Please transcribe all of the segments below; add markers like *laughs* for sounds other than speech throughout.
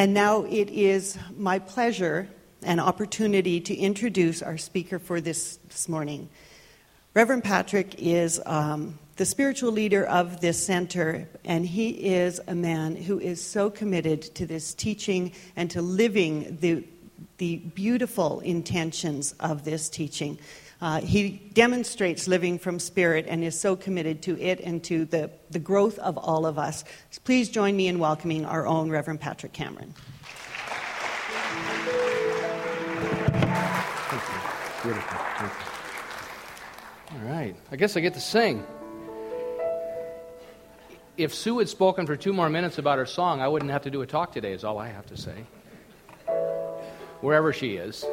And now it is my pleasure and opportunity to introduce our speaker for this, this morning. Reverend Patrick is um, the spiritual leader of this center, and he is a man who is so committed to this teaching and to living the, the beautiful intentions of this teaching. Uh, he demonstrates living from spirit and is so committed to it and to the, the growth of all of us. Please join me in welcoming our own Reverend Patrick Cameron. Beautiful. All right. I guess I get to sing. If Sue had spoken for two more minutes about her song, I wouldn't have to do a talk today, is all I have to say. Wherever she is.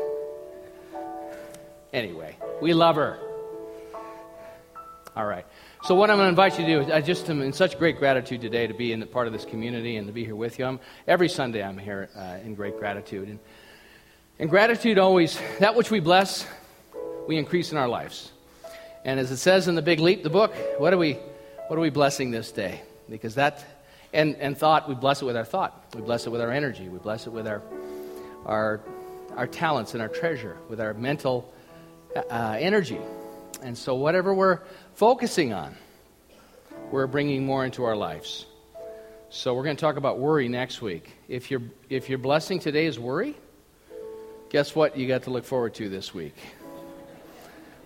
Anyway, we love her. All right. So, what I'm going to invite you to do is I just am in such great gratitude today to be in the part of this community and to be here with you. I'm, every Sunday I'm here uh, in great gratitude. And, and gratitude always, that which we bless, we increase in our lives. And as it says in the Big Leap, the book, what are we, what are we blessing this day? Because that, and, and thought, we bless it with our thought. We bless it with our energy. We bless it with our, our, our talents and our treasure, with our mental uh, energy. And so, whatever we're focusing on, we're bringing more into our lives. So, we're going to talk about worry next week. If, your if your blessing today is worry, guess what you got to look forward to this week?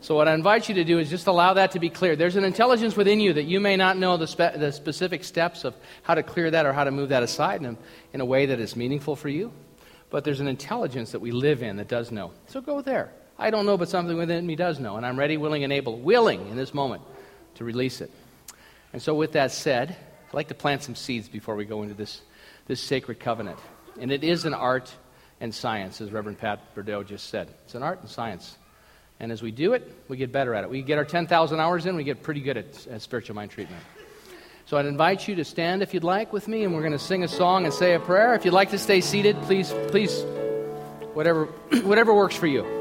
So, what I invite you to do is just allow that to be clear. There's an intelligence within you that you may not know the, spe- the specific steps of how to clear that or how to move that aside in a, in a way that is meaningful for you. But there's an intelligence that we live in that does know. So, go there. I don't know, but something within me does know. And I'm ready, willing, and able, willing in this moment to release it. And so, with that said, I'd like to plant some seeds before we go into this, this sacred covenant. And it is an art and science, as Reverend Pat Bordeaux just said. It's an art and science. And as we do it, we get better at it. We get our 10,000 hours in, we get pretty good at, at spiritual mind treatment. So I'd invite you to stand if you'd like with me, and we're going to sing a song and say a prayer. If you'd like to stay seated, please, please, whatever, *clears throat* whatever works for you.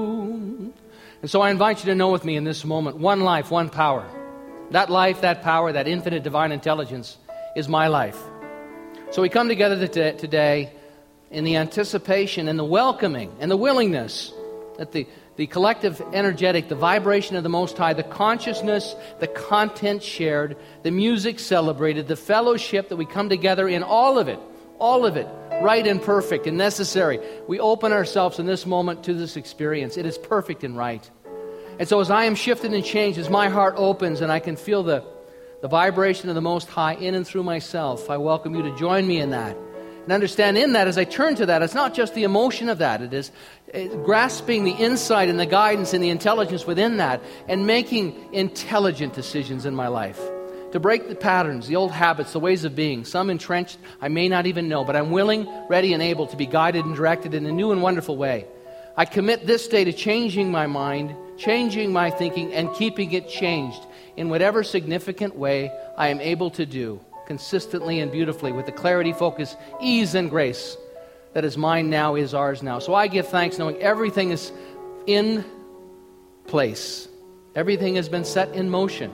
And so I invite you to know with me in this moment one life, one power. That life, that power, that infinite divine intelligence is my life. So we come together today in the anticipation and the welcoming and the willingness that the the collective energetic, the vibration of the Most High, the consciousness, the content shared, the music celebrated, the fellowship that we come together in, all of it, all of it, right and perfect and necessary. We open ourselves in this moment to this experience. It is perfect and right. And so, as I am shifted and changed, as my heart opens and I can feel the, the vibration of the Most High in and through myself, I welcome you to join me in that. And understand in that, as I turn to that, it's not just the emotion of that, it is eh, grasping the insight and the guidance and the intelligence within that and making intelligent decisions in my life. To break the patterns, the old habits, the ways of being, some entrenched I may not even know, but I'm willing, ready, and able to be guided and directed in a new and wonderful way. I commit this day to changing my mind, changing my thinking, and keeping it changed in whatever significant way I am able to do consistently and beautifully with the clarity, focus, ease, and grace that is mine now is ours now. So I give thanks knowing everything is in place, everything has been set in motion.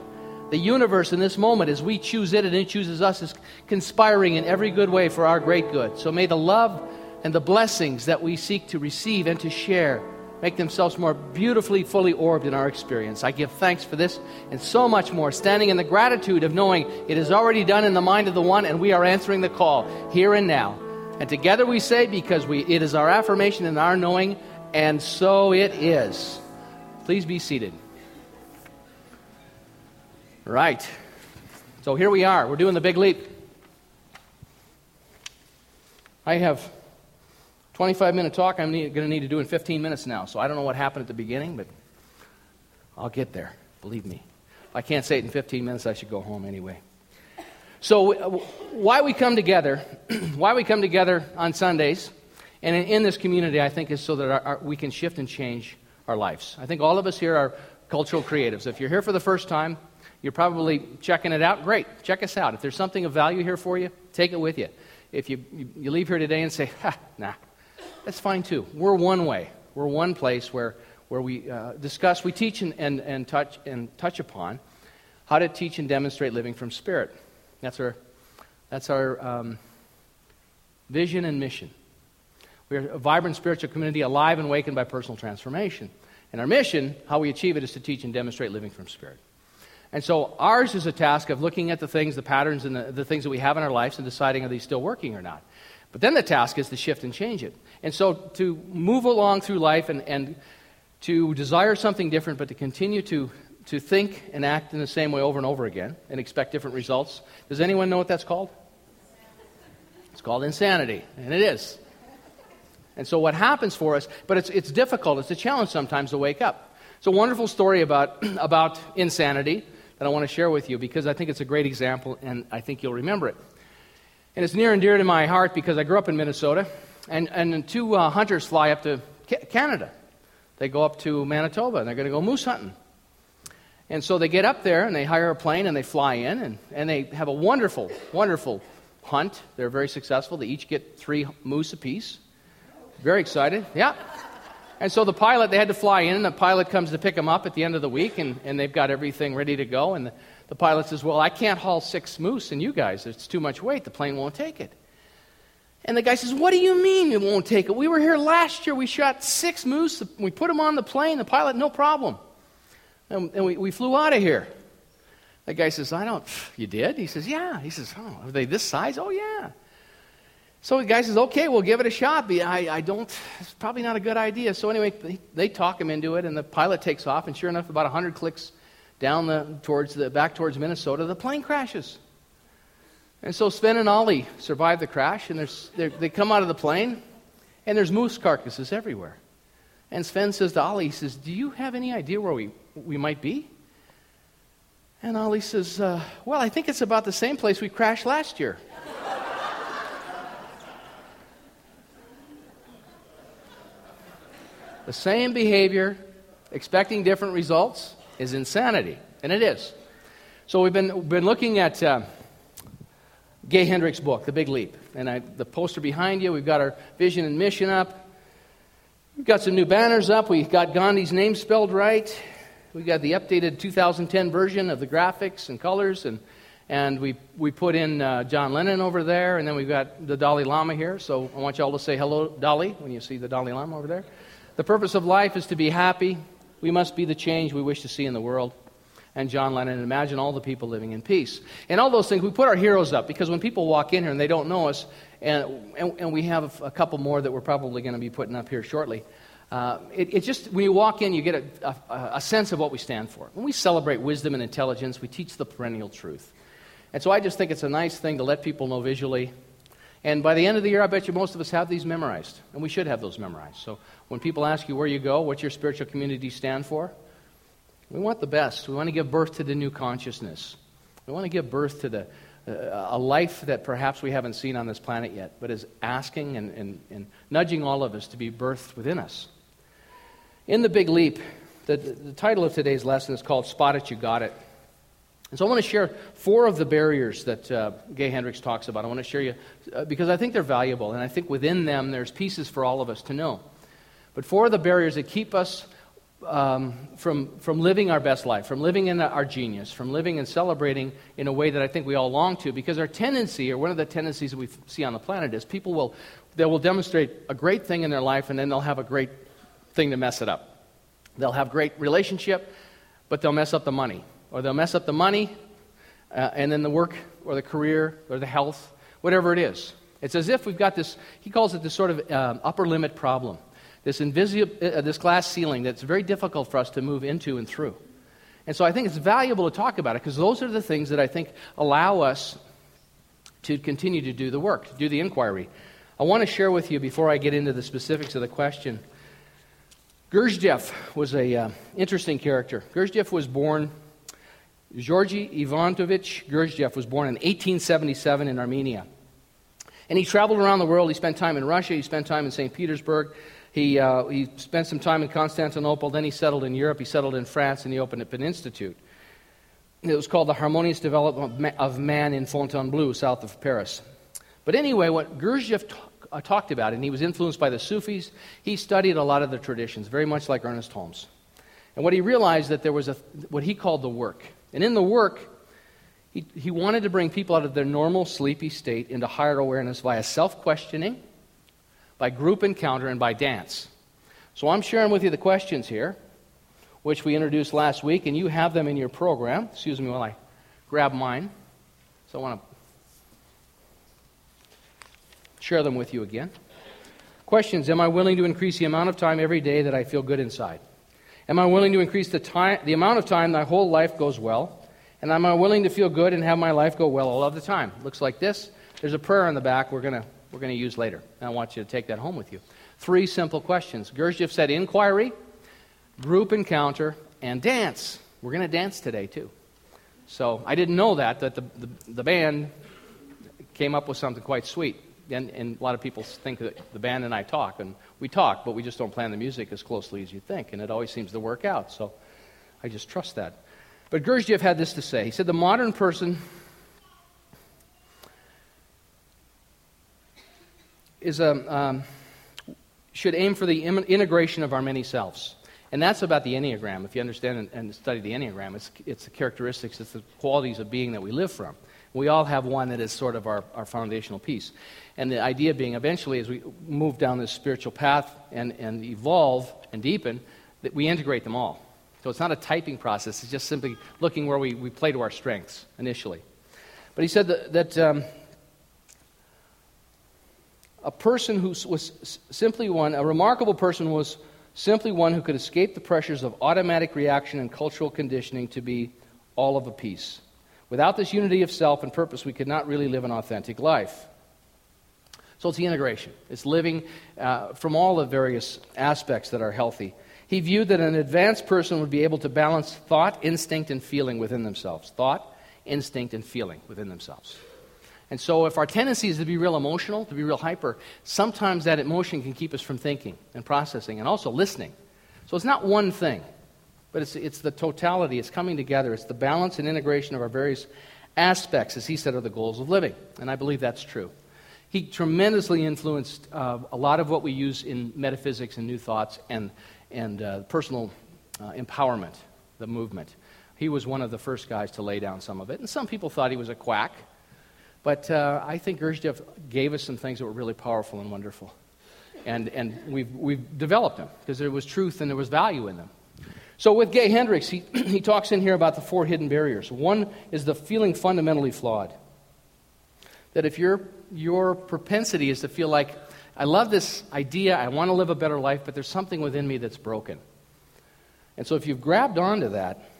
The universe in this moment, as we choose it and it chooses us, is conspiring in every good way for our great good. So may the love and the blessings that we seek to receive and to share make themselves more beautifully fully orbed in our experience. I give thanks for this and so much more, standing in the gratitude of knowing it is already done in the mind of the one and we are answering the call here and now. And together we say, because we, it is our affirmation and our knowing, and so it is. Please be seated. Right. So here we are. We're doing the big leap. I have 25 minute talk I'm going to need to do in 15 minutes now. So I don't know what happened at the beginning, but I'll get there. Believe me. If I can't say it in 15 minutes, I should go home anyway. So, why we come together, *clears throat* why we come together on Sundays and in, in this community, I think, is so that our, our, we can shift and change our lives. I think all of us here are cultural creatives. If you're here for the first time, you're probably checking it out. Great, check us out. If there's something of value here for you, take it with you. If you, you, leave here today and say, nah, that's fine too. We're one way. We're one place where, where we uh, discuss, we teach and, and, and, touch, and touch upon how to teach and demonstrate living from spirit. That's our, that's our um, vision and mission. We're a vibrant spiritual community alive and awakened by personal transformation. And our mission, how we achieve it, is to teach and demonstrate living from spirit. And so ours is a task of looking at the things, the patterns, and the, the things that we have in our lives and deciding are these still working or not. But then the task is to shift and change it. And so to move along through life and, and to desire something different, but to continue to to think and act in the same way over and over again and expect different results. Does anyone know what that's called? It's called insanity, and it is. And so, what happens for us, but it's, it's difficult, it's a challenge sometimes to wake up. It's a wonderful story about, *clears throat* about insanity that I want to share with you because I think it's a great example and I think you'll remember it. And it's near and dear to my heart because I grew up in Minnesota, and, and two uh, hunters fly up to Canada. They go up to Manitoba and they're going to go moose hunting. And so they get up there and they hire a plane and they fly in and, and they have a wonderful, wonderful hunt. They're very successful. They each get three moose apiece. Very excited. Yeah. And so the pilot, they had to fly in, and the pilot comes to pick them up at the end of the week, and, and they've got everything ready to go. And the, the pilot says, Well, I can't haul six moose and you guys. It's too much weight. The plane won't take it. And the guy says, What do you mean it won't take it? We were here last year. We shot six moose. We put them on the plane. The pilot, no problem. And, and we, we flew out of here. The guy says, I don't, you did? He says, yeah. He says, oh, are they this size? Oh, yeah. So the guy says, okay, we'll give it a shot. But I, I don't, it's probably not a good idea. So anyway, they, they talk him into it, and the pilot takes off, and sure enough, about 100 clicks down the, towards the, back towards Minnesota, the plane crashes. And so Sven and Ollie survive the crash, and they come out of the plane, and there's moose carcasses everywhere. And Sven says to Ollie, he says, do you have any idea where we we might be? And Ollie says, uh, Well, I think it's about the same place we crashed last year. The same behavior, expecting different results, is insanity. And it is. So we've been, been looking at uh, Gay Hendricks' book, The Big Leap. And I, the poster behind you, we've got our vision and mission up. We've got some new banners up. We've got Gandhi's name spelled right. We've got the updated 2010 version of the graphics and colors, and, and we, we put in uh, John Lennon over there, and then we've got the Dalai Lama here. So I want you all to say hello, Dalai, when you see the Dalai Lama over there. The purpose of life is to be happy. We must be the change we wish to see in the world. And John Lennon, imagine all the people living in peace. And all those things, we put our heroes up because when people walk in here and they don't know us, and, and, and we have a couple more that we're probably going to be putting up here shortly. Uh, it, it, just, when you walk in, you get a, a, a, sense of what we stand for. When we celebrate wisdom and intelligence, we teach the perennial truth. And so I just think it's a nice thing to let people know visually. And by the end of the year, I bet you most of us have these memorized. And we should have those memorized. So when people ask you where you go, what your spiritual community stand for, we want the best. We want to give birth to the new consciousness. We want to give birth to the, uh, a life that perhaps we haven't seen on this planet yet, but is asking and, and, and nudging all of us to be birthed within us. In the big leap, the, the title of today's lesson is called Spot It, You Got It. And so I want to share four of the barriers that uh, Gay Hendricks talks about. I want to share you uh, because I think they're valuable, and I think within them there's pieces for all of us to know. But four of the barriers that keep us um, from, from living our best life, from living in our genius, from living and celebrating in a way that I think we all long to, because our tendency, or one of the tendencies that we see on the planet, is people will, they will demonstrate a great thing in their life, and then they'll have a great thing to mess it up. They'll have great relationship, but they'll mess up the money. Or they'll mess up the money, uh, and then the work, or the career, or the health, whatever it is. It's as if we've got this, he calls it this sort of um, upper limit problem, this, invisible, uh, this glass ceiling that's very difficult for us to move into and through. And so I think it's valuable to talk about it because those are the things that I think allow us to continue to do the work, to do the inquiry. I want to share with you before I get into the specifics of the question. Gurdjieff was an uh, interesting character. Gurdjieff was born, Georgy Ivanovich Gurdjieff was born in 1877 in Armenia. And he traveled around the world. He spent time in Russia, he spent time in St. Petersburg, he, uh, he spent some time in Constantinople, then he settled in Europe, he settled in France, and he opened up an institute. It was called the Harmonious Development of Man in Fontainebleau, south of Paris. But anyway, what Gurdjieff uh, talked about, and he was influenced by the Sufis, he studied a lot of the traditions, very much like Ernest Holmes. And what he realized that there was a, what he called the work. And in the work, he, he wanted to bring people out of their normal sleepy state into higher awareness via self questioning, by group encounter, and by dance. So I'm sharing with you the questions here, which we introduced last week, and you have them in your program. Excuse me while I grab mine. So I want to share them with you again. Questions Am I willing to increase the amount of time every day that I feel good inside? Am I willing to increase the, time, the amount of time my whole life goes well? And am I willing to feel good and have my life go well all of the time? Looks like this. There's a prayer on the back we're going we're going to use later. And I want you to take that home with you. Three simple questions. Gurdjieff said inquiry, group encounter, and dance. We're going to dance today, too. So I didn't know that, that the, the, the band came up with something quite sweet. And, and, a lot of people think that the band and I talk, and we talk, but we just don't plan the music as closely as you think, and it always seems to work out. So I just trust that. But Gurdjieff had this to say. He said, The modern person is a, um, should aim for the integration of our many selves. And that's about the Enneagram. If you understand and, and study the Enneagram, it's, it's the characteristics, it's the qualities of being that we live from. We all have one that is sort of our, our foundational piece. And the idea being eventually, as we move down this spiritual path and, and evolve and deepen, that we integrate them all. So it's not a typing process, it's just simply looking where we, we play to our strengths initially. But he said that, that um, a person who was simply one, a remarkable person was simply one who could escape the pressures of automatic reaction and cultural conditioning to be all of a piece. Without this unity of self and purpose, we could not really live an authentic life. So it's the integration. It's living uh, from all the various aspects that are healthy. He viewed that an advanced person would be able to balance thought, instinct, and feeling within themselves. Thought, instinct, and feeling within themselves. And so, if our tendency is to be real emotional, to be real hyper, sometimes that emotion can keep us from thinking and processing and also listening. So, it's not one thing, but it's, it's the totality, it's coming together, it's the balance and integration of our various aspects, as he said, are the goals of living. And I believe that's true. He tremendously influenced uh, a lot of what we use in metaphysics and new thoughts and, and uh, personal uh, empowerment, the movement. He was one of the first guys to lay down some of it. And some people thought he was a quack. But uh, I think Gurdjieff gave us some things that were really powerful and wonderful. And, and we've, we've developed them because there was truth and there was value in them. So with Gay Hendricks, he, *clears throat* he talks in here about the four hidden barriers. One is the feeling fundamentally flawed. That if your, your propensity is to feel like, I love this idea, I want to live a better life, but there's something within me that's broken. And so if you've grabbed onto that,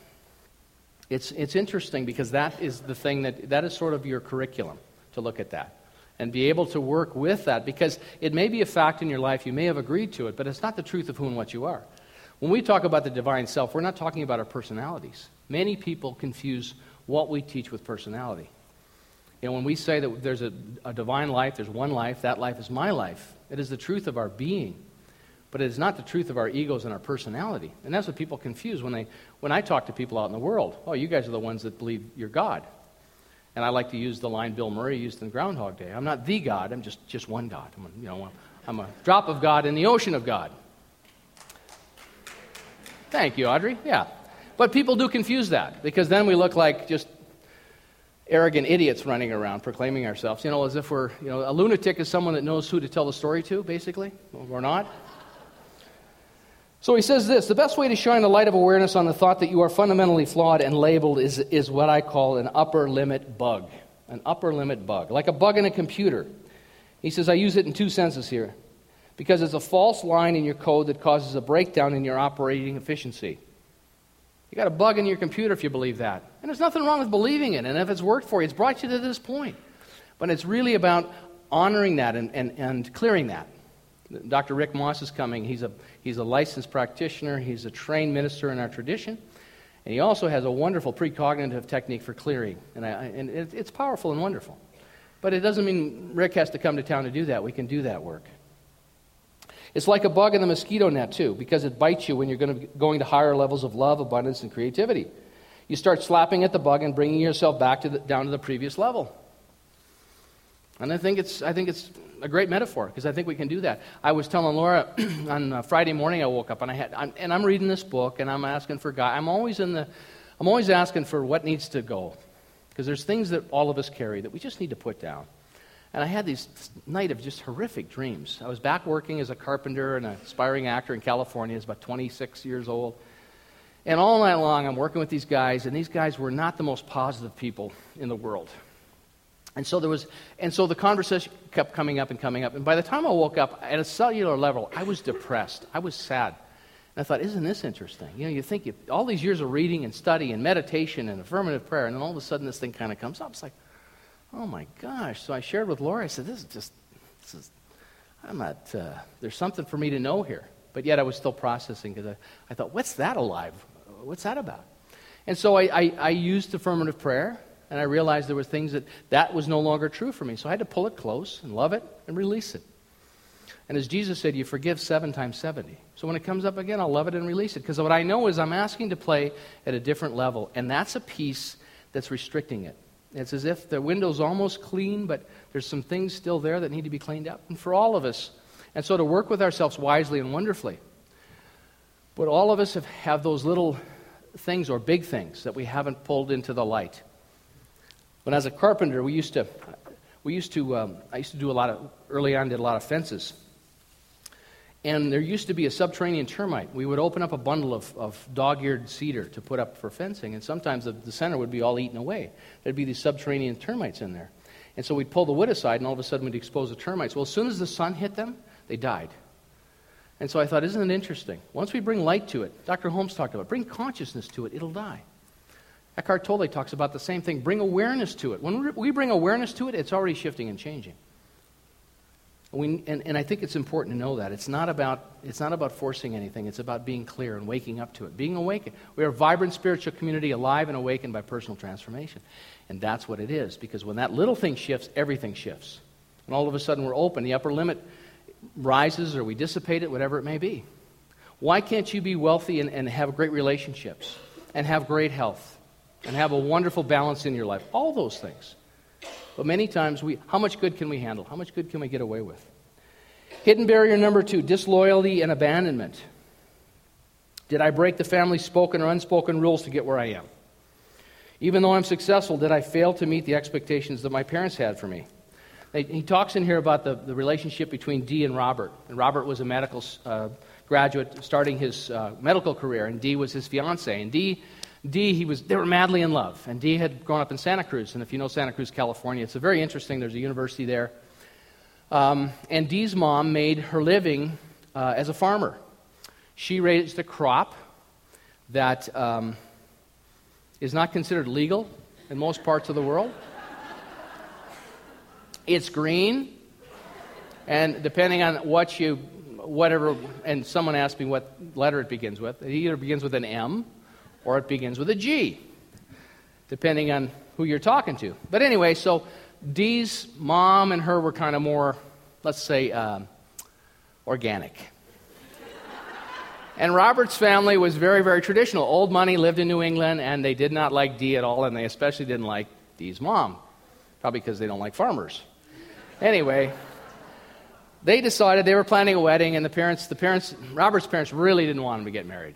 it's, it's interesting because that is the thing that, that is sort of your curriculum to look at that and be able to work with that because it may be a fact in your life, you may have agreed to it, but it's not the truth of who and what you are. When we talk about the divine self, we're not talking about our personalities. Many people confuse what we teach with personality. Know, when we say that there's a, a divine life, there's one life, that life is my life, it is the truth of our being. But it is not the truth of our egos and our personality. And that's what people confuse when, they, when I talk to people out in the world. Oh, you guys are the ones that believe you're God. And I like to use the line Bill Murray used in Groundhog Day. I'm not the God, I'm just, just one God. I'm you know, I'm a drop of God in the ocean of God. Thank you, Audrey. Yeah. But people do confuse that because then we look like just arrogant idiots running around proclaiming ourselves, you know, as if we're, you know, a lunatic is someone that knows who to tell the story to, basically. Well, we're not. So he says this the best way to shine a light of awareness on the thought that you are fundamentally flawed and labeled is, is what I call an upper limit bug. An upper limit bug, like a bug in a computer. He says, I use it in two senses here because it's a false line in your code that causes a breakdown in your operating efficiency. You got a bug in your computer if you believe that. And there's nothing wrong with believing it. And if it's worked for you, it's brought you to this point. But it's really about honoring that and, and, and clearing that. Dr. Rick Moss is coming. He's a, he's a licensed practitioner, he's a trained minister in our tradition. And he also has a wonderful precognitive technique for clearing. And, I, and it, it's powerful and wonderful. But it doesn't mean Rick has to come to town to do that. We can do that work. It's like a bug in the mosquito net, too, because it bites you when you're going to, going to higher levels of love, abundance, and creativity. You start slapping at the bug and bringing yourself back to the, down to the previous level. And I think it's, I think it's a great metaphor because I think we can do that. I was telling Laura *clears throat* on uh, Friday morning I woke up and I had, I'm, and I'm reading this book and I'm asking for God. I'm always in the, I'm always asking for what needs to go because there's things that all of us carry that we just need to put down. And I had these night of just horrific dreams. I was back working as a carpenter and an aspiring actor in California. I was about 26 years old. And all night long, I'm working with these guys, and these guys were not the most positive people in the world. And so there was, and so the conversation kept coming up and coming up. And by the time I woke up, at a cellular level, I was depressed. I was sad. And I thought, isn't this interesting? You know, you think you, all these years of reading and study and meditation and affirmative prayer, and then all of a sudden this thing kind of comes up. It's like, oh my gosh. So I shared with Laura, I said, this is just, this is, I'm not, uh, there's something for me to know here. But yet I was still processing because I, I thought, what's that alive? What's that about? And so I, I, I used affirmative prayer, and I realized there were things that that was no longer true for me. So I had to pull it close and love it and release it. And as Jesus said, you forgive seven times 70. So when it comes up again, I'll love it and release it. Because what I know is I'm asking to play at a different level, and that's a piece that's restricting it. It's as if the window's almost clean, but there's some things still there that need to be cleaned up. And for all of us, and so to work with ourselves wisely and wonderfully. But all of us have, have those little things or big things that we haven't pulled into the light. When as a carpenter, we used to, we used to, um, I used to do a lot of, early on, did a lot of fences. And there used to be a subterranean termite. We would open up a bundle of, of dog eared cedar to put up for fencing, and sometimes the, the center would be all eaten away. There'd be these subterranean termites in there. And so we'd pull the wood aside, and all of a sudden we'd expose the termites. Well, as soon as the sun hit them, they died. And so I thought, isn't it interesting? Once we bring light to it, Dr. Holmes talked about, bring consciousness to it, it'll die. Eckhart Tolle talks about the same thing. Bring awareness to it. When we bring awareness to it, it's already shifting and changing. We, and, and I think it's important to know that. It's not, about, it's not about forcing anything, it's about being clear and waking up to it. Being awakened. We are a vibrant spiritual community, alive and awakened by personal transformation. And that's what it is, because when that little thing shifts, everything shifts. And all of a sudden we're open. The upper limit rises or we dissipate it, whatever it may be. Why can't you be wealthy and, and have great relationships and have great health and have a wonderful balance in your life? All those things. But many times, we, how much good can we handle? How much good can we get away with? Hidden barrier number two disloyalty and abandonment. Did I break the family's spoken or unspoken rules to get where I am? Even though I'm successful, did I fail to meet the expectations that my parents had for me? He talks in here about the, the relationship between Dee and Robert. And Robert was a medical uh, graduate starting his uh, medical career, and Dee was his fiance. And Dee Dee, he was, they were madly in love. And Dee had grown up in Santa Cruz. And if you know Santa Cruz, California, it's a very interesting, there's a university there. Um, and Dee's mom made her living uh, as a farmer. She raised a crop that um, is not considered legal in most parts of the world. *laughs* It's green, and depending on what you, whatever, and someone asked me what letter it begins with, it either begins with an M or it begins with a G, depending on who you're talking to. But anyway, so Dee's mom and her were kind of more, let's say, um, organic. and Robert's family was very, very traditional. Old money lived in New England, and they did not like Dee at all, and they especially didn't like Dee's mom, probably because they don't like farmers. Anyway, they decided they were planning a wedding, and the parents, the parents, Robert's parents really didn't want him to get married.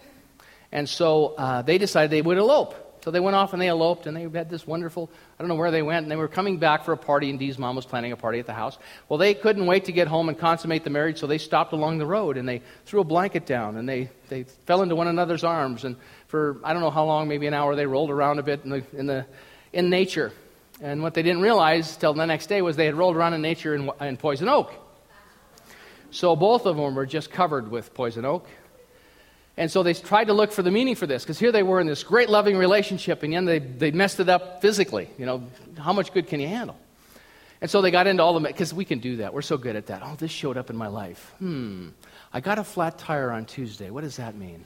And so uh, they decided they would elope. So they went off and they eloped, and they had this wonderful, I don't know where they went, and they were coming back for a party, and Dee's mom was planning a party at the house. Well, they couldn't wait to get home and consummate the marriage, so they stopped along the road, and they threw a blanket down, and they, they fell into one another's arms, and for, I don't know how long, maybe an hour, they rolled around a bit in, the, in, the, in nature. And what they didn't realize till the next day was they had rolled around in nature in, in poison oak. So both of them were just covered with poison oak. And so they tried to look for the meaning for this, because here they were in this great loving relationship, and then they, they messed it up physically. You know, how much good can you handle? And so they got into all the, because we can do that. We're so good at that. Oh, this showed up in my life. Hmm, I got a flat tire on Tuesday. What does that mean?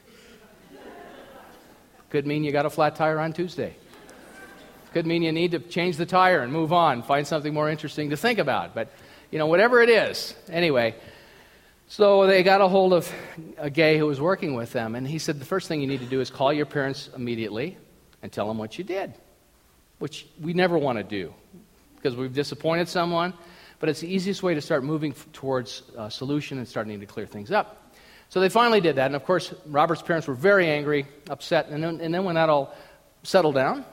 Could mean you got a flat tire on Tuesday. Could mean you need to change the tire and move on, find something more interesting to think about. But, you know, whatever it is. Anyway, so they got a hold of a Gay who was working with them, and he said, The first thing you need to do is call your parents immediately and tell them what you did, which we never want to do because we've disappointed someone, but it's the easiest way to start moving towards a solution and starting to clear things up. So they finally did that, and of course, Robert's parents were very angry, upset, and then, and then when that all settled down,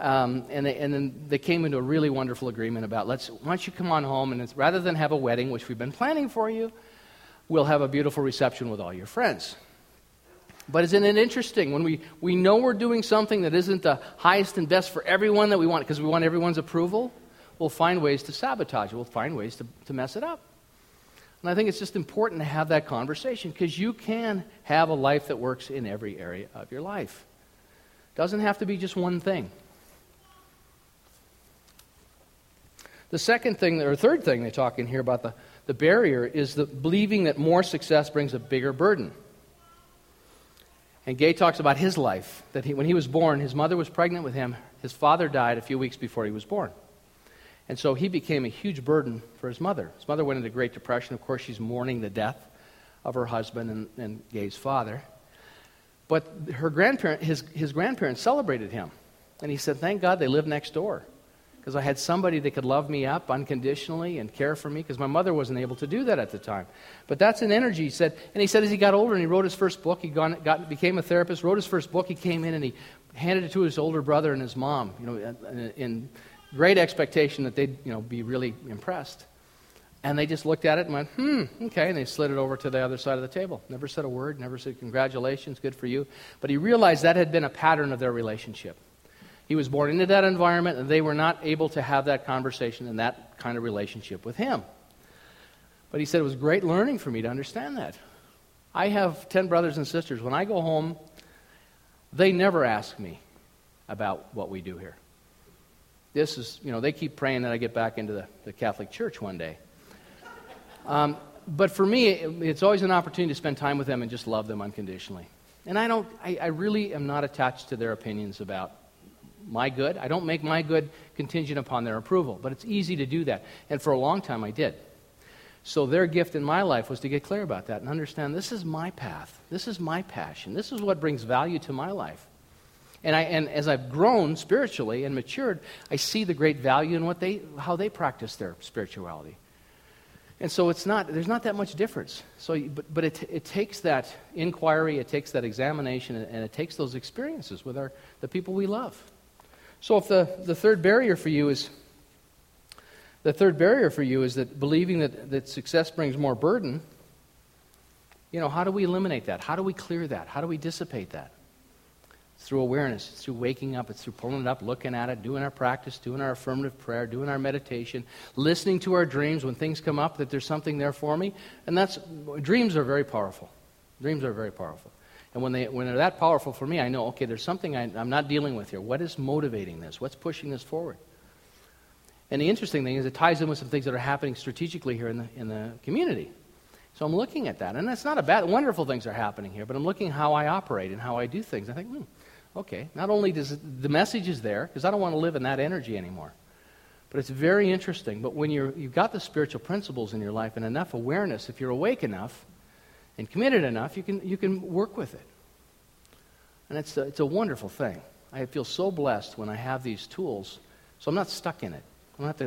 um, and, they, and, then they came into a really wonderful agreement about let's why don't you come on home and rather than have a wedding, which we've been planning for you, we'll have a beautiful reception with all your friends. But isn't it interesting when we, we know we're doing something that isn't the highest and best for everyone that we want because we want everyone's approval? We'll find ways to sabotage it, we'll find ways to, to mess it up. And I think it's just important to have that conversation because you can have a life that works in every area of your life. Doesn't have to be just one thing. The second thing, or third thing they talk in here about the the barrier is the believing that more success brings a bigger burden. And Gay talks about his life, that he, when he was born, his mother was pregnant with him. His father died a few weeks before he was born. And so he became a huge burden for his mother. His mother went into Great Depression. Of course, she's mourning the death of her husband and, and Gay's father. But her grandparent, his, his grandparents celebrated him. And he said, Thank God they live next door because I had somebody that could love me up unconditionally and care for me because my mother wasn't able to do that at the time. But that's an energy, he said. And he said as he got older and he wrote his first book, he gone, got, became a therapist, wrote his first book, he came in and he handed it to his older brother and his mom, you know, in, in great expectation that they'd, you know, be really impressed. And they just looked at it and went, hmm, okay. And they slid it over to the other side of the table. Never said a word, never said congratulations, good for you. But he realized that had been a pattern of their relationship. He was born into that environment, and they were not able to have that conversation and that kind of relationship with him. But he said it was great learning for me to understand that. I have 10 brothers and sisters. When I go home, they never ask me about what we do here. This is, you know, they keep praying that I get back into the, the Catholic Church one day. *laughs* Um, but for me, it, it's always an opportunity to spend time with them and just love them unconditionally. And I don't, I, I really am not attached to their opinions about my good. I don't make my good contingent upon their approval, but it's easy to do that. And for a long time, I did. So their gift in my life was to get clear about that and understand this is my path. This is my passion. This is what brings value to my life. And, I, and as I've grown spiritually and matured, I see the great value in what they, how they practice their spirituality. And so it's not, there's not that much difference. So, but but it, it takes that inquiry, it takes that examination, and it takes those experiences with our, the people we love. So if the, the third barrier for you is the third barrier for you is that believing that, that success brings more burden, you know, how do we eliminate that? How do we clear that? How do we dissipate that? It's through awareness. It's through waking up. It's through pulling it up, looking at it, doing our practice, doing our affirmative prayer, doing our meditation, listening to our dreams when things come up that there's something there for me. And that's dreams are very powerful. Dreams are very powerful. And when, they, when they're that powerful for me, I know, okay, there's something I, I'm not dealing with here. What is motivating this? What's pushing this forward? And the interesting thing is, it ties in with some things that are happening strategically here in the, in the community. So I'm looking at that. And that's not a bad, wonderful things are happening here, but I'm looking how I operate and how I do things. I think, hmm, okay, not only does the message is there, because I don't want to live in that energy anymore, but it's very interesting. But when you're, you've got the spiritual principles in your life and enough awareness, if you're awake enough, and committed enough, you can, you can work with it. And it's a, it's a wonderful thing. I feel so blessed when I have these tools, so I'm not stuck in it. I don't have to,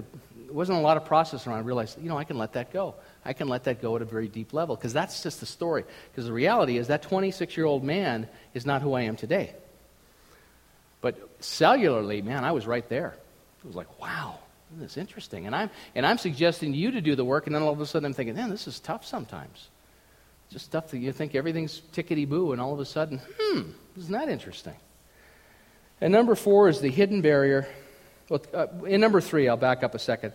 it wasn't a lot of process around. I realized, you know, I can let that go. I can let that go at a very deep level because that's just the story. Because the reality is that 26 year old man is not who I am today. But cellularly, man, I was right there. It was like, wow, this is interesting. And I'm, and I'm suggesting you to do the work, and then all of a sudden I'm thinking, man, this is tough sometimes. Just stuff that you think everything's tickety boo, and all of a sudden, hmm, isn't that interesting? And number four is the hidden barrier Well, uh, in number three, I'll back up a second.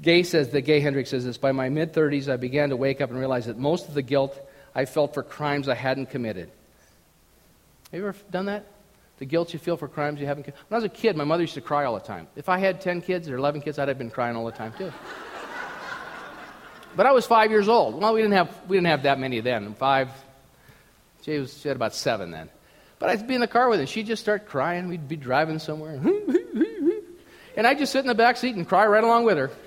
Gay says that Gay Hendricks says this. By my mid 30s, I began to wake up and realize that most of the guilt I felt for crimes I hadn't committed. Have you ever done that? The guilt you feel for crimes you haven't committed. When I was a kid, my mother used to cry all the time. If I had 10 kids or 11 kids, I'd have been crying all the time too. But I was five years old. Well, we didn't have, we didn't have that many then. Five, she, was, she had about seven then. But I'd be in the car with her. She'd just start crying. We'd be driving somewhere. *laughs* and I'd just sit in the back seat and cry right along with her. *laughs*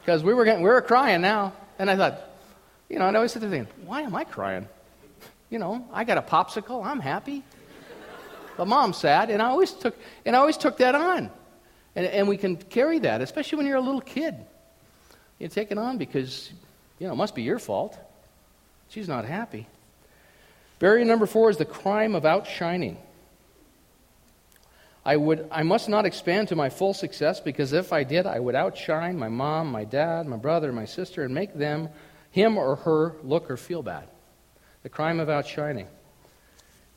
Because we were, getting, we were crying now. And I thought, you know, and I always sit there thinking, why am I crying? You know, I got a popsicle. I'm happy. But mom's sad. And I always took, and I always took that on. And, and we can carry that, especially when you're a little kid. You take it on because, you know, it must be your fault. She's not happy. Barrier number four is the crime of outshining. I, would, I must not expand to my full success because if I did, I would outshine my mom, my dad, my brother, my sister, and make them, him or her, look or feel bad. The crime of outshining.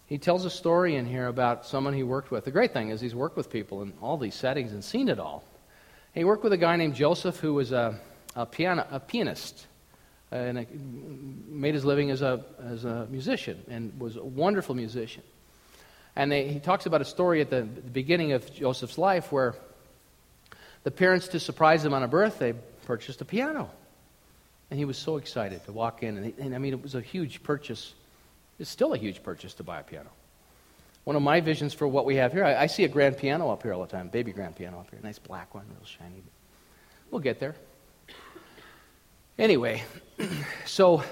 He tells a story in here about someone he worked with. The great thing is he's worked with people in all these settings and seen it all. He worked with a guy named Joseph who was a, a, piano, a pianist and made his living as a, as a musician and was a wonderful musician. And they, he talks about a story at the, the beginning of Joseph's life where the parents, to surprise him on a birthday, purchased a piano. And he was so excited to walk in. And, and I mean, it was a huge purchase. It's still a huge purchase to buy a piano. One of my visions for what we have here, I, I see a grand piano up here all the time, baby grand piano up here, nice black one, real shiny. We'll get there. Anyway, *clears throat* so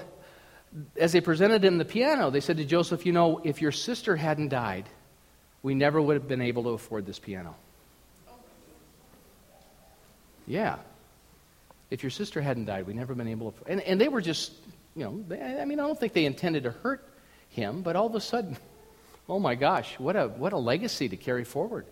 as they presented him the piano, they said to Joseph, You know, if your sister hadn't died, we never would have been able to afford this piano. Yeah. If your sister hadn't died, we'd never been able to. And, and they were just, you know, they, I mean, I don't think they intended to hurt him, but all of a sudden, *laughs* oh my gosh, what a, what a legacy to carry forward.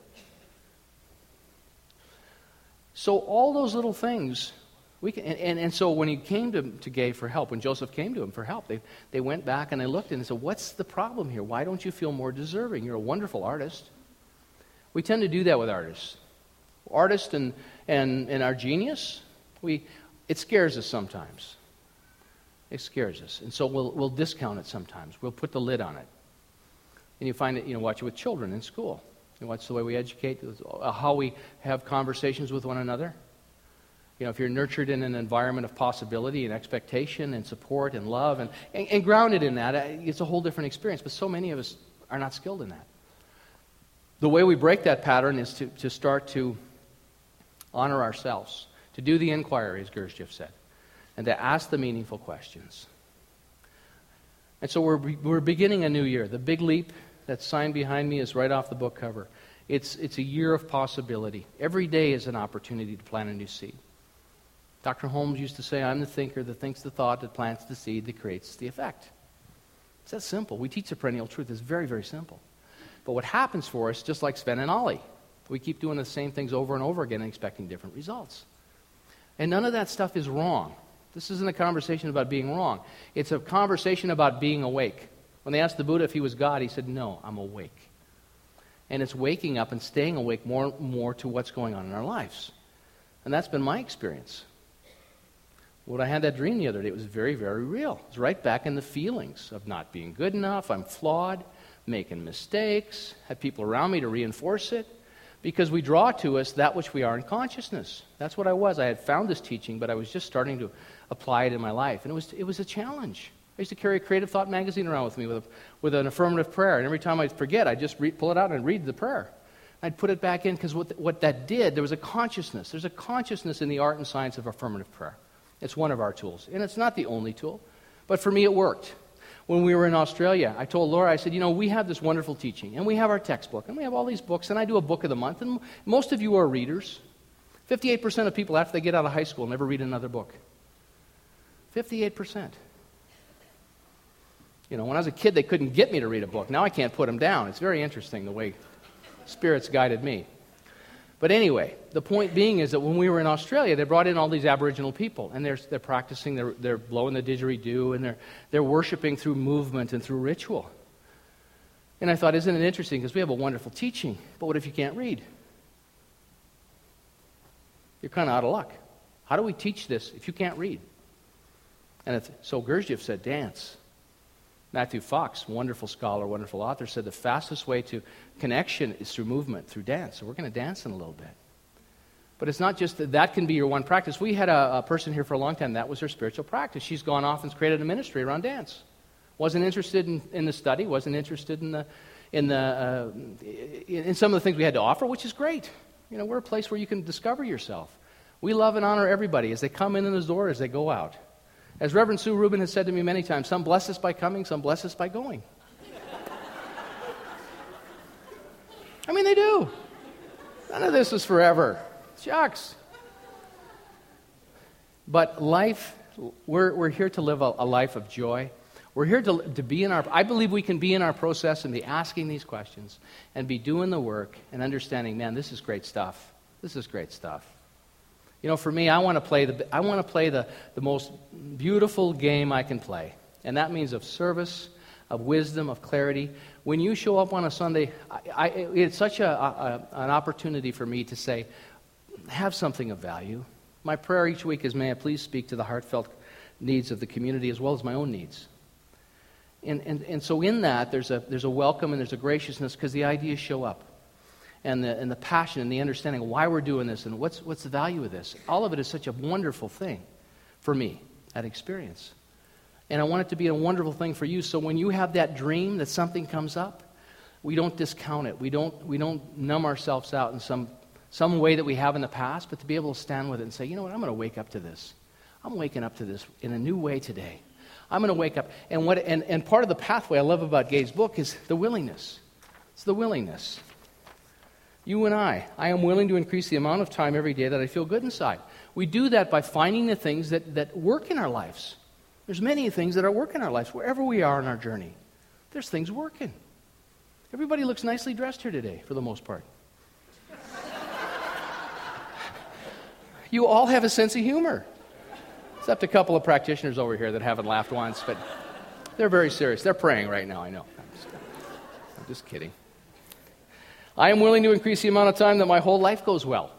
So, all those little things we can, and, and, and, so when he came to, to Gay for help, when Joseph came to him for help, they, they went back and they looked and they said, What's the problem here? Why don't you feel more deserving? You're a wonderful artist. We tend to do that with artists. Artists and, and, and our genius, we, it scares us sometimes. It scares us. And so we'll, we'll discount it sometimes. We'll put the lid on it. And you find it, you know, watch it with children in school. You watch the way we educate, how we have conversations with one another. You know, if you're nurtured in an environment of possibility and expectation and support and love and, and, and grounded in that, it's a whole different experience. But so many of us are not skilled in that. The way we break that pattern is to, to start to honor ourselves, to do the inquiry, as Gurdjieff said, and to ask the meaningful questions. And so we're, we're beginning a new year. The big leap that's signed behind me is right off the book cover. It's, it's a year of possibility. Every day is an opportunity to plant a new seed. Dr. Holmes used to say, I'm the thinker that thinks the thought, that plants the seed, that creates the effect. It's that simple. We teach the perennial truth. It's very, very simple. But what happens for us, just like Sven and Ollie, we keep doing the same things over and over again and expecting different results. And none of that stuff is wrong. This isn't a conversation about being wrong. It's a conversation about being awake. When they asked the Buddha if he was God, he said, No, I'm awake. And it's waking up and staying awake more and more to what's going on in our lives. And that's been my experience. When I had that dream the other day, it was very, very real. It was right back in the feelings of not being good enough, I'm flawed, making mistakes, had people around me to reinforce it. Because we draw to us that which we are in consciousness. That's what I was. I had found this teaching, but I was just starting to apply it in my life. And it was, it was a challenge. I used to carry a Creative Thought magazine around with me with, a, with an affirmative prayer. And every time I'd forget, I'd just pull it out and read the prayer. I'd put it back in because what, what that did, there was a consciousness. There's a consciousness in the art and science of affirmative prayer. It's one of our tools. And it's not the only tool. But for me, it worked. When we were in Australia, I told Laura, I said, you know, we have this wonderful teaching, and we have our textbook, and we have all these books, and I do a book of the month, and most of you are readers. 58% of people, after they get out of high school, never read another book. 58%. You know, when I was a kid, they couldn't get me to read a book. Now I can't put them down. It's very interesting the way spirits guided me. But anyway, the point being is that when we were in Australia, they brought in all these Aboriginal people, and they're, they're practicing, they're, they're blowing the didgeridoo, and they're, they're worshiping through movement and through ritual. And I thought, isn't it interesting? Because we have a wonderful teaching, but what if you can't read? you're kind of out of luck. How do we teach this if you can't read? And so Gurdjieff said, dance. Matthew Fox, wonderful scholar, wonderful author, said the fastest way to connection is through movement, through dance. So we're going to dance in a little bit. But it's not just that that can be your one practice. We had a, a, person here for a long time, that was her spiritual practice. She's gone off and created a ministry around dance. Wasn't interested in, in the study, wasn't interested in, the, in, the, uh, in some of the things we had to offer, which is great. You know, we're a place where you can discover yourself. We love and honor everybody as they come in the door, as they go out. As Reverend Sue Rubin has said to me many times, some bless us by coming, some bless us by going. I mean, they do. None of this is forever. Shucks. But life, we're, we're here to live a, a life of joy. We're here to, to be in our, I believe we can be in our process and be asking these questions and be doing the work and understanding, man, this is great stuff. This is great stuff. You know, for me, I want to play the, I want to play the, the most beautiful game I can play. And that means of service, of wisdom, of clarity. When you show up on a Sunday, I, I, it's such a, a, an opportunity for me to say, have something of value. My prayer each week is, may I please speak to the heartfelt needs of the community as well as my own needs. And, and, and so in that, there's a, there's a welcome and there's a graciousness because the ideas show up. And the, and the passion and the understanding of why we're doing this and what's, what's the value of this. All of it is such a wonderful thing for me, that experience. And I want it to be a wonderful thing for you. So when you have that dream that something comes up, we don't discount it. We don't, we don't numb ourselves out in some some way that we have in the past, but to be able to stand with it and say, you know what, I'm going to wake up to this. I'm waking up to this in a new way today. I'm going to wake up. And, what, and, and part of the pathway I love about Gay's book is the willingness. It's the willingness. You and I, I am willing to increase the amount of time every day that I feel good inside. We do that by finding the things that, that work in our lives. There's many things that are working in our lives, wherever we are in our journey. There's things working. Everybody looks nicely dressed here today, for the most part. *laughs* you all have a sense of humor. Except a couple of practitioners over here that haven't laughed once, but they're very serious. They're praying right now, I know. I'm just, I'm just kidding. I am willing to increase the amount of time that my whole life goes well.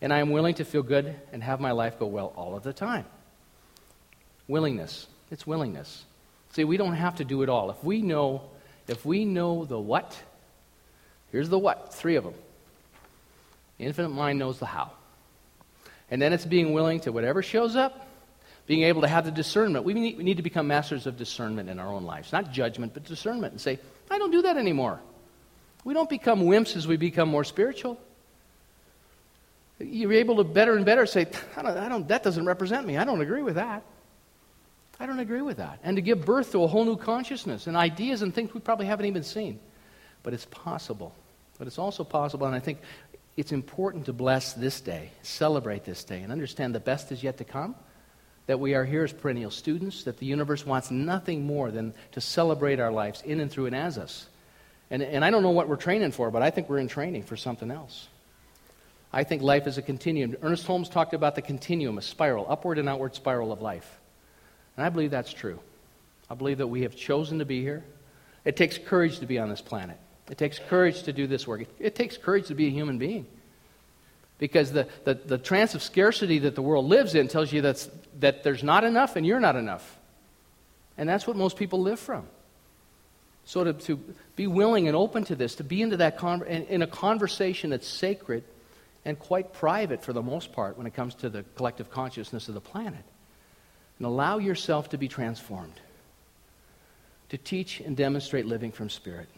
And I am willing to feel good and have my life go well all of the time. Willingness. It's willingness. See, we don't have to do it all. If we know, if we know the what, here's the what, three of them. The infinite mind knows the how. And then it's being willing to, whatever shows up, being able to have the discernment. We need, we need to become masters of discernment in our own lives. Not judgment, but discernment. And say, I don't do that anymore. We don't become wimps as we become more spiritual. You're able to better and better say, I don't, I don't, that doesn't represent me. I don't agree with that. I don't agree with that. And to give birth to a whole new consciousness and ideas and things we probably haven't even seen. But it's possible. But it's also possible, and I think it's important to bless this day, celebrate this day, and understand the best is yet to come. That we are here as perennial students, that the universe wants nothing more than to celebrate our lives in and through and as us. And, and I don't know what we're training for, but I think we're in training for something else. I think life is a continuum. Ernest Holmes talked about the continuum, a spiral, upward and outward spiral of life. And I believe that's true. I believe that we have chosen to be here. It takes courage to be on this planet. It takes courage to do this work. It, it takes courage to be a human being. Because the, the, the trance of scarcity that the world lives in tells you that's, that there's not enough and you're not enough. And that's what most people live from. So to, to be willing and open to this, to be into that con- in, in a conversation that's sacred and quite private for the most part when it comes to the collective consciousness of the planet, and allow yourself to be transformed, to teach and demonstrate living from spirit.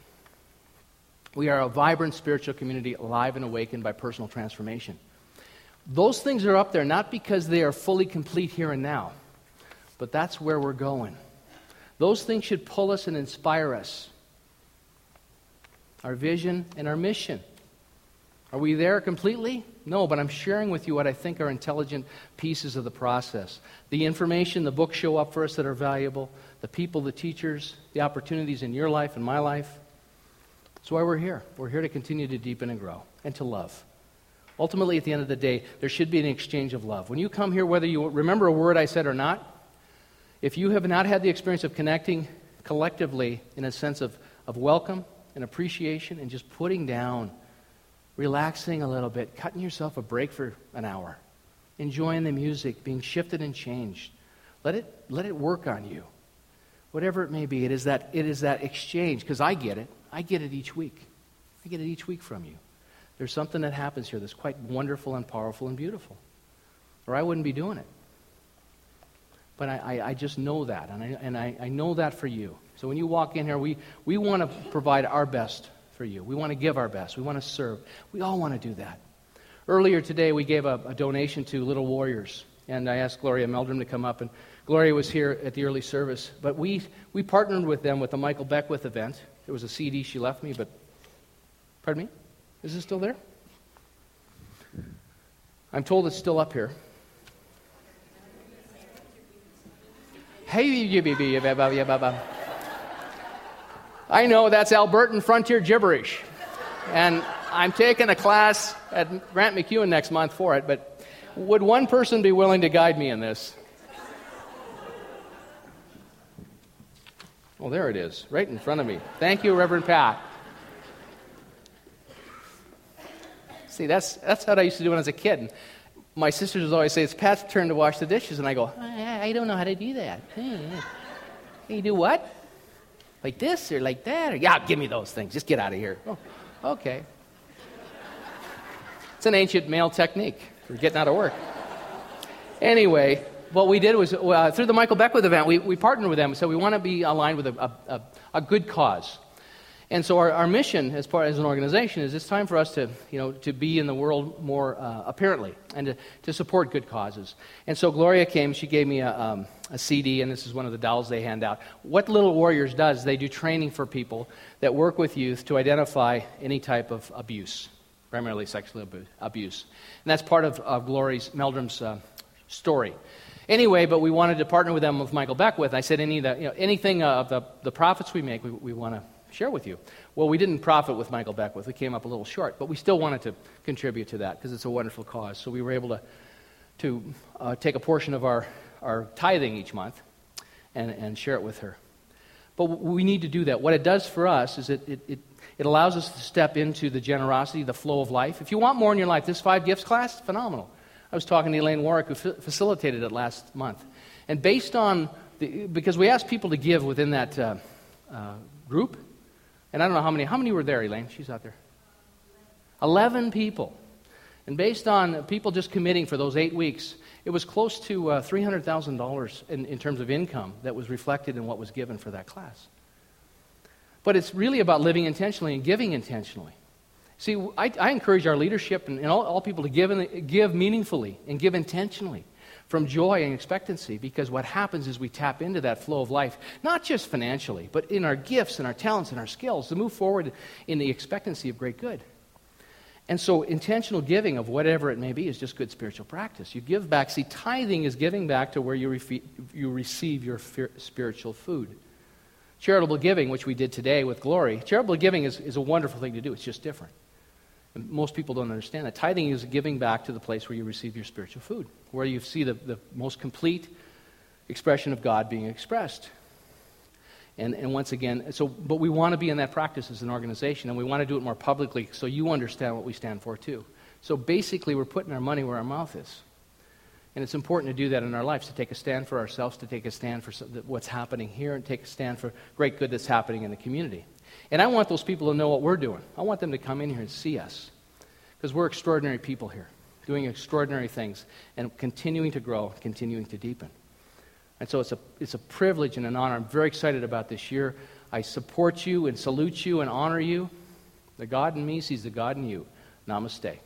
We are a vibrant spiritual community, alive and awakened by personal transformation. Those things are up there not because they are fully complete here and now, but that's where we're going. Those things should pull us and inspire us. Our vision and our mission. Are we there completely? No, but I'm sharing with you what I think are intelligent pieces of the process. The information, the books show up for us that are valuable, the people, the teachers, the opportunities in your life and my life. That's why we're here. We're here to continue to deepen and grow and to love. Ultimately, at the end of the day, there should be an exchange of love. When you come here, whether you remember a word I said or not, if you have not had the experience of connecting collectively in a sense of, of welcome and appreciation and just putting down relaxing a little bit, cutting yourself a break for an hour, enjoying the music, being shifted and changed. Let it, let it work on you. Whatever it may be, it is that, it is that exchange, because I get it. I get it each week. I get it each week from you. There's something that happens here that's quite wonderful and powerful and beautiful. Or I wouldn't be doing it. But I, I, I just know that, and, I, and I, I know that for you. So when you walk in here, we, we want to provide our best for you. We want to give our best. We want to serve. We all want to do that. Earlier today, we gave a, a donation to Little Warriors, and I asked Gloria Meldrum to come up, and Gloria was here at the early service. But we, we partnered with them with the Michael Beckwith event. There was a CD she left me, but pardon me? Is it still there? I'm told it's still up here. I know that's Albertan frontier gibberish. And I'm taking a class at Grant MacEwan next month for it, but would one person be willing to guide me in this? Well, there it is, right in front of me. Thank you, Reverend Pat. See, that's, that's what I used to do when I was a kid. My sisters always say, It's Pat's turn to wash the dishes. And I go, I, I don't know how to do that. *laughs* You do what? Like this or like that? Or, yeah, give me those things. Just get out of here. Oh, okay. It's an ancient male technique for getting out of work. Anyway, what we did was uh, through the Michael Beckwith event, we, we partnered with them. So we want to be aligned with a, a, a good cause. And so our, our mission as part as an organization is it's time for us to, you know, to be in the world more uh, apparently and to, to support good causes. And so Gloria came, she gave me a, um, a CD, and this is one of the dolls they hand out. What Little Warriors does, they do training for people that work with youth to identify any type of abuse, primarily sexual abuse. And that's part of, of Glori's, Meldrum's uh, story. Anyway, but we wanted to partner with them with Michael Beckwith. I said, any the, you know, anything of the, the profits we make, we, we want to share with you. Well, we didn't profit with Michael Beckwith. We came up a little short, but we still wanted to contribute to that because it's a wonderful cause. So we were able to, to uh, take a portion of our, our tithing each month and, and share it with her. But we need to do that. What it does for us is it, it, it, it allows us to step into the generosity, the flow of life. If you want more in your life, this five gifts class, phenomenal. I was talking to Elaine Warwick, who f- facilitated it last month. And based on, the, because we asked people to give within that uh, uh, group, and I don't know how many. How many were there, Elaine? She's out there. 11 people. And based on people just committing for those eight weeks, it was close to uh, $300,000 in, in terms of income that was reflected in what was given for that class. But it's really about living intentionally and giving intentionally. See, I, I encourage our leadership and, and all, all, people to give, and, give meaningfully and give intentionally from joy and expectancy because what happens is we tap into that flow of life, not just financially, but in our gifts and our talents and our skills to move forward in the expectancy of great good. And so, intentional giving of whatever it may be is just good spiritual practice. You give back. See, tithing is giving back to where you, refi- you receive your spiritual food. Charitable giving, which we did today with Glori, charitable giving is, is a wonderful thing to do. It's just different. Most people don't understand that. Tithing is giving back to the place where you receive your spiritual food, where you see the, the most complete expression of God being expressed. And, and once again, so, but we want to be in that practice as an organization, and we want to do it more publicly so you understand what we stand for too. So basically, we're putting our money where our mouth is. And it's important to do that in our lives, to take a stand for ourselves, to take a stand for what's happening here, and take a stand for great good that's happening in the community. And I want those people to know what we're doing. I want them to come in here and see us. Because we're extraordinary people here, doing extraordinary things and continuing to grow, continuing to deepen. And so it's a, it's a privilege and an honor. I'm very excited about this year. I support you and salute you and honor you. The God in me sees the God in you. Namaste.